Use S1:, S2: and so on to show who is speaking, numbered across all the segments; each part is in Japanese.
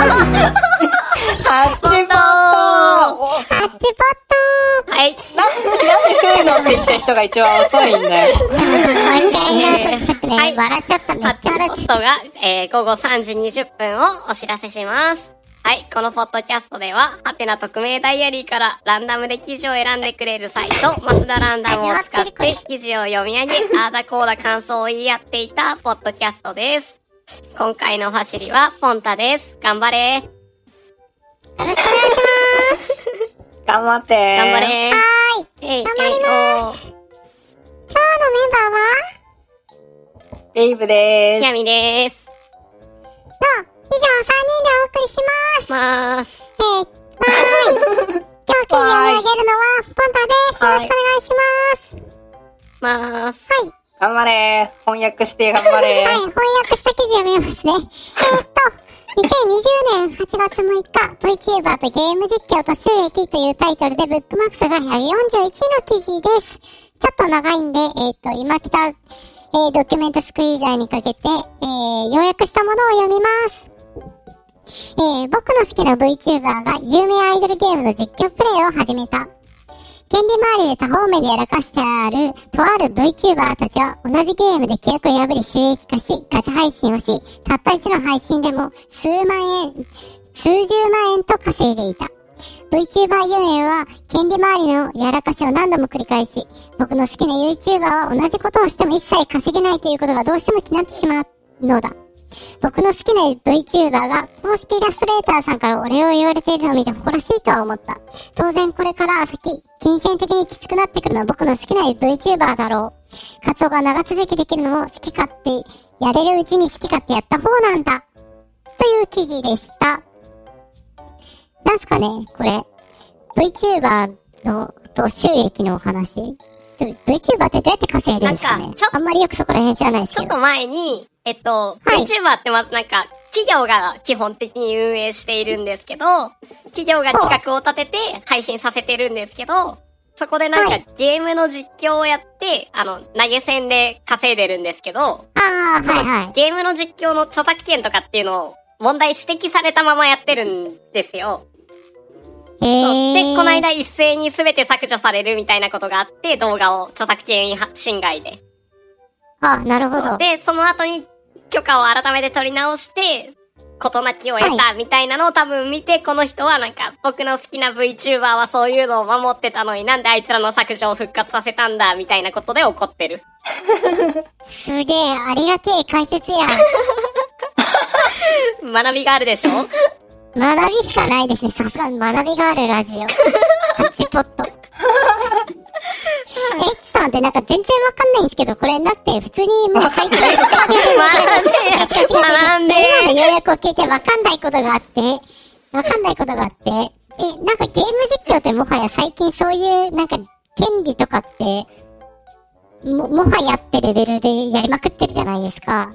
S1: ハッチポット。
S2: ハッチポット。
S3: はい。
S1: なんでそういうのって言った人が一番遅い。んだよ。
S2: もう一回言い。直すね、
S3: はい。
S2: 笑っちゃった。め
S3: ハッチポ
S2: っちゃ笑っちゃっ
S3: ットが、えー午後3時20分をお知らせします。はい。このポッドキャストでは、ハテナ匿名ダイアリーからランダムで記事を選んでくれるサイト、マスダランダムを使って記事を読み上げ、あーだこーだ感想を言い。合ってい。たポッドキャストです。今回の走りは、ポンタです。頑張れ
S2: た。よろしくお願いします。
S1: 頑張って。
S3: 頑張れ
S2: はーい。頑張り
S3: えい、おー
S2: 今日のメンバーは？
S1: ベイブでーす。
S3: やみです。
S2: と、以上3人でお送りします。
S3: まーす。
S2: えー、わーい。今日記事を読み上げるのは、ポンタです。よろしくお願いします。
S3: まーす。
S2: はい。
S1: 頑張れー。翻訳して頑張れ
S2: はい、
S1: ー。
S2: 翻訳した記事読みますね。えーっと、2020年8月6日、VTuber とゲーム実況と収益というタイトルでブックマーク数が141の記事です。ちょっと長いんで、えーっと、今来た、えードキュメントスクイーザーにかけて、えー要約したものを読みます。えー僕の好きな VTuber が有名アイドルゲームの実況プレイを始めた。権利周りで多方面でやらかしてある、とある VTuber たちは同じゲームで規約を破り収益化し、ガチ配信をし、たった一の配信でも数万円、数十万円と稼いでいた。VTuber 遊園は、権利周りのやらかしを何度も繰り返し、僕の好きな YouTuber は同じことをしても一切稼げないということがどうしても気になってしまうのだ。僕の好きな VTuber が公式イラストレーターさんからお礼を言われているのを見て誇らしいとは思った。当然これから先、金銭的にきつくなってくるのは僕の好きな VTuber だろう。活動が長続きできるのも好き勝手、やれるうちに好き勝手やった方なんだ。という記事でした。なんすかね、これ。VTuber の、と収益のお話。で VTuber ってどうやって稼いでるんですかねあんまりよくそこら辺知らないですけど。
S3: ちょっと前に、えっと、
S2: はい
S3: VTuber ってまずなんか、企業が基本的に運営しているんですけど、企業が企画を立てて配信させてるんですけど、そこでなんか
S2: はい
S3: ゲームの実況をやって、あの、投げ銭で稼いでるんですけど、
S2: はいはい。
S3: ゲームの実況の著作権とかっていうのを問題指摘されたままやってるんですよ。
S2: へー
S3: で、この間一斉に全て削除されるみたいなことがあって、動画を著作権侵害で。
S2: あ、なるほど。
S3: で、その後に許可を改めて取り直して、事なきを得たみたいなのを多分見て、この人はなんか、僕の好きな VTuber はそういうのを守ってたのになんであいつらの削除を復活させたんだ、みたいなことで怒ってる。
S2: すげえ、ありがてえ解説や。
S3: 学びがあるでしょ？
S2: 学びしかないですね。さすがに学びがあるラジオ。ハッチポット。え、さんってなんか全然わかんないんですけど、これだって普通にもう最近、違う違う違う違う。違う違う違う。今のようやくを聞いてわかんないことがあって、わかんないことがあって、え、なんかゲーム実況ってもはや最近そういうなんか権利とかって、も、もはやってレベルでやりまくってるじゃないですか。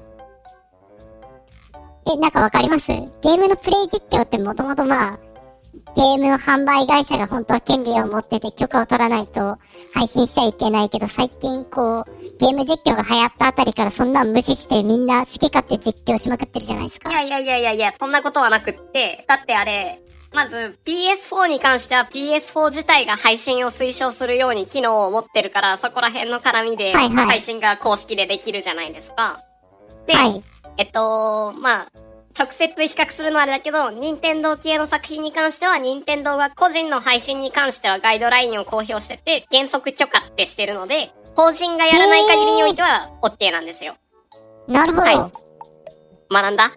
S2: え、なんかわかりますゲームのプレイ実況ってもともとまあ、ゲームの販売会社が本当は権利を持ってて許可を取らないと配信しちゃいけないけど、最近こう、ゲーム実況が流行ったあたりからそんなん無視してみんな好き勝手実況しまくってるじゃないですか
S3: い。やいやいやいやいや、そんなことはなくって、だってあれ、まず PS4 に関しては PS4 自体が配信を推奨するように機能を持ってるから、そこら辺の絡みで
S2: はいはい
S3: 配信が公式でできるじゃないですか。で、
S2: はい。
S3: えっと、まあ、直接比較するのはあれだけど、任天堂系の作品に関しては、任天堂が個人の配信に関してはガイドラインを公表してて、原則許可ってしてるので、法人がやらない限りにおいては OK なんですよ。
S2: なるほど。
S3: はい学んだ？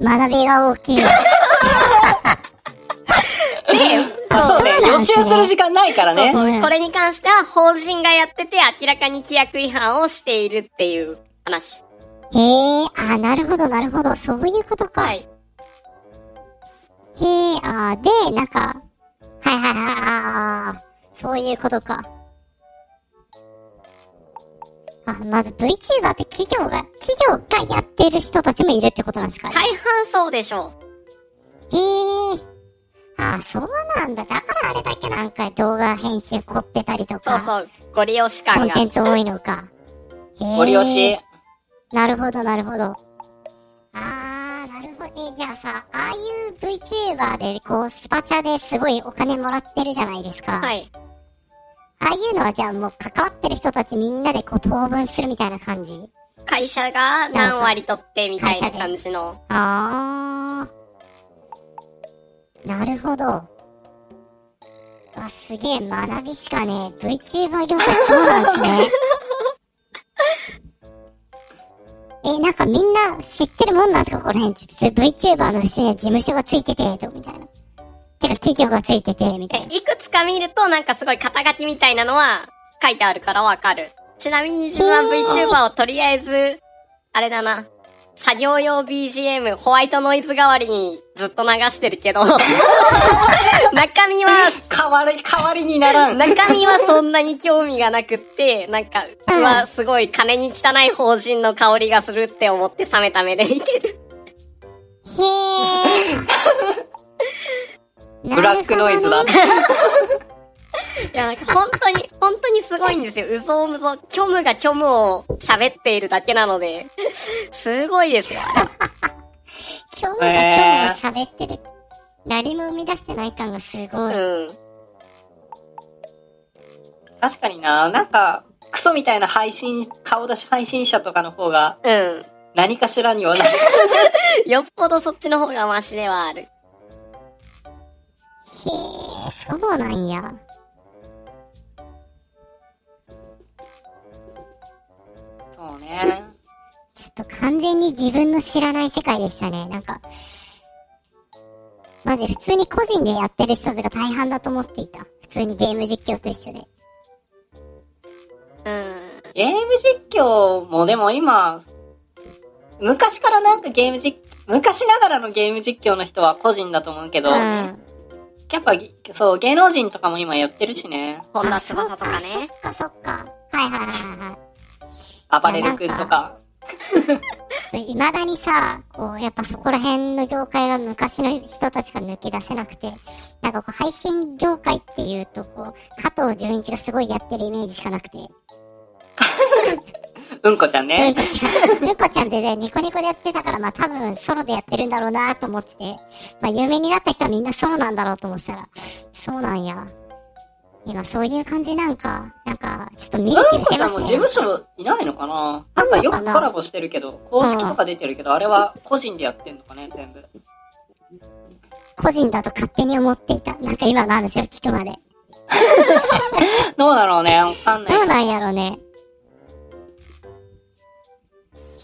S2: 学びが大きい。
S1: そうね。予習する時間ないからね。
S2: うん
S3: これに関しては法人がやってて明らかに規約違反をしているっていう話。
S2: へえ、あ、なるほど、なるほど。そういうことか。
S3: はい。
S2: へえ、あで、なんか、はいはいはい、あーそういうことか。あ、まず VTuber って企業が、企業がやってる人たちもいるってことなんですかね。
S3: 大半そうでしょ
S2: へえ。あ、そうなんだ。だからあれだけなんか動画編集凝ってたりと
S3: う。そう
S2: か、
S3: そう。ご利用し
S2: コ
S3: 感が。
S2: ンテンツ多いのか。へえ。
S1: ご利用し。
S2: なるほど、なるほど。あー、なるほど。え、じゃあさ、ああいう VTuber で、こう、スパチャですごいお金もらってるじゃないですか。
S3: はい。
S2: ああいうのはじゃあもう関わってる人たちみんなでこう当分するみたいな感じ？
S3: 会社が何割取ってみたいな感じの。
S2: あー。なるほど。あ、すげえ学びしかねえ。VTuber 業界そうなんですね。かみんな知ってるもんなんですか？ここら辺。VTuber の人には事務所がついてて、と、みたいな。てか企業がついてて、みたいな。
S3: いくつか見るとなんかすごい肩書きみたいなのは書いてあるからわかる。ちなみに自分は VTuber をとりあえず、あれだな。作業用 BGM、ホワイトノイズ代わりにずっと流してるけど、中身は、
S1: 代わり、代わりにならん。
S3: 中身はそんなに興味がなくって、なんか、
S2: うん
S3: うわ、すごい金に汚い法人の香りがするって思って冷めた目で見てる。
S2: へー。
S1: ブラックノイズだ。
S3: いや、なんか本当に、本当にすごいんですよ。うぞうむぞ。虚無が虚無を喋っているだけなので、すごいですよ。
S2: 今日が今日も喋ってる。何も生み出してない感がすごい。
S3: うん。
S1: 確かにな、なんか、クソみたいな配信、顔出し配信者とかの方が、
S3: うん。
S1: 何かしらにはなる。
S3: よっぽどそっちの方がマシではある。
S2: へえ、そうなんや。ちょっと完全に自分の知らない世界でしたね。なんか、マジ普通に個人でやってる人たちが大半だと思っていた。普通にゲーム実況と一緒で。
S3: うん。
S1: ゲーム実況もでも今、昔からなんかゲーム実、昔ながらのゲーム実況の人は個人だと思うけど、
S2: うん。
S1: やっぱ、そう、芸能人とかも今やってるしね。
S3: 本田翼とかね。
S2: そっかそっか。はいはいはいはい。
S1: 暴れる君とか。
S2: ちょっと未だにさ、こう、やっぱそこら辺の業界が昔の人たちが抜け出せなくて、なんかこう、配信業界っていうと、こう、加藤純一がすごいやってるイメージしかなくて、
S1: うんこちゃん
S2: うん
S1: ね。
S2: こちゃん、うんこちゃんってね、ニコニコでやってたから、まあ多分ソロでやってるんだろうなと思ってて、まあ有名になった人はみんなソロなんだろうと思ってたら、そうなんや。今そういう感じなんか、なんか、ちょっと見る気
S1: うんこちゃんも
S2: 失せますね。
S1: 事務所いないのかななんかよくコラボしてるけど、公式とか出てるけど、あれは個人でやってんのかね、全部。
S2: 個人だと勝手に思っていた。なんか今の話を聞くまで。
S1: どうだろうね、わかんないけど。
S2: どうなんやろね。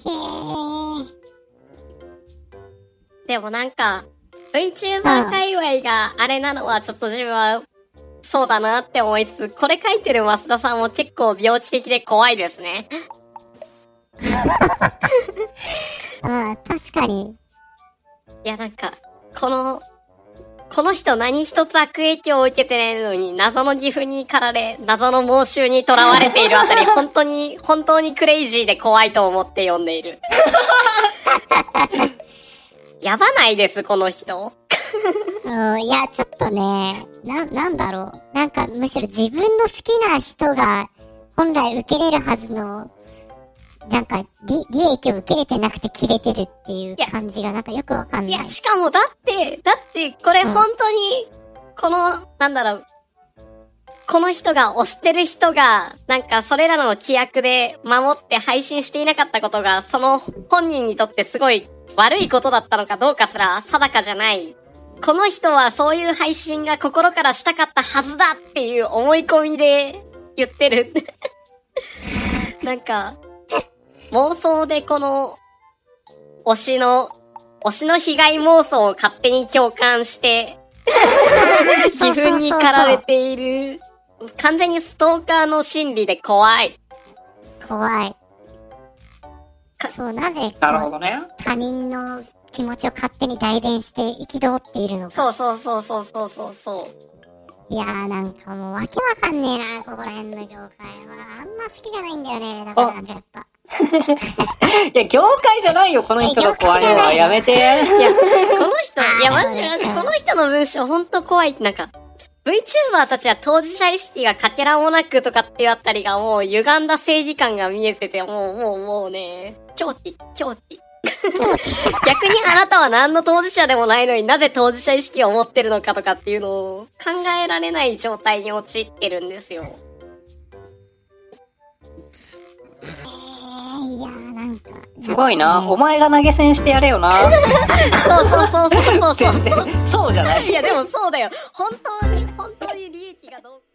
S2: へー。
S3: でもなんか、VTuber 界隈があれなのはちょっと自分は、そうだなって思いつつ、これ書いてる増田さんも結構病気的で怖いですね。
S2: まあ、確かに。
S3: いやなんか、この、この人何一つ悪影響を受けてないのに、謎の岐阜に駆られ、謎の猛襲に囚われているあたり、本当に、本当にクレイジーで怖いと思って読んでいる。やばないです、この人。
S2: うん、いや、ちょっとね、な、なんだろう。なんか、むしろ自分の好きな人が、本来受けれるはずの、なんか、利、利益を受けれてなくて切れてるっていう
S3: や
S2: 感じがなんかよくわかんない。
S3: いや、しかもだって、だって、これ
S2: うん
S3: 本当に、この、なんだろう、この人が推してる人が、なんかそれらの規約で守って配信していなかったことが、その本人にとってすごい悪いことだったのかどうかすら定かじゃない。この人はそういう配信が心からしたかったはずだっていう思い込みで言ってる。なんか、妄想でこの、推しの、推しの被害妄想を勝手に共感して、自分に駆られている、完全にストーカーの心理で怖い。
S2: 怖い
S3: か。
S2: そう、なぜ、こう、
S1: なるほどね。
S2: 他人の気持ちを勝手に代弁して憤っているのか。
S3: そうそうそうそうそうそうそう。
S2: いやーなんかもうわけわかんねえな、ここら辺の業界は。あんま好きじゃないんだよね、だからなんかやっぱ。
S1: いや、業界じゃないよ、この人が怖いのは。やめて。
S3: いや、この人、いや、マジマジ、この人の文章ほんと怖い。なんか、VTuber たちは当事者意識がかけらもなくとかっていうあたりがもう歪んだ正義感が見えてて、もう、もう、もうね、狂気、狂気。逆にあなたは何の当事者でもないのになぜ当事者意識を持ってるのかとかっていうのを考えられない状態に陥ってるんですよ。
S2: えー、いやーなんか。
S1: すごいな。お前が投げ銭してやれよな。
S3: そうそうそうそうそうそう。
S1: そうじゃない。
S3: いやでもそうだよ。本当に、本当に利益がどう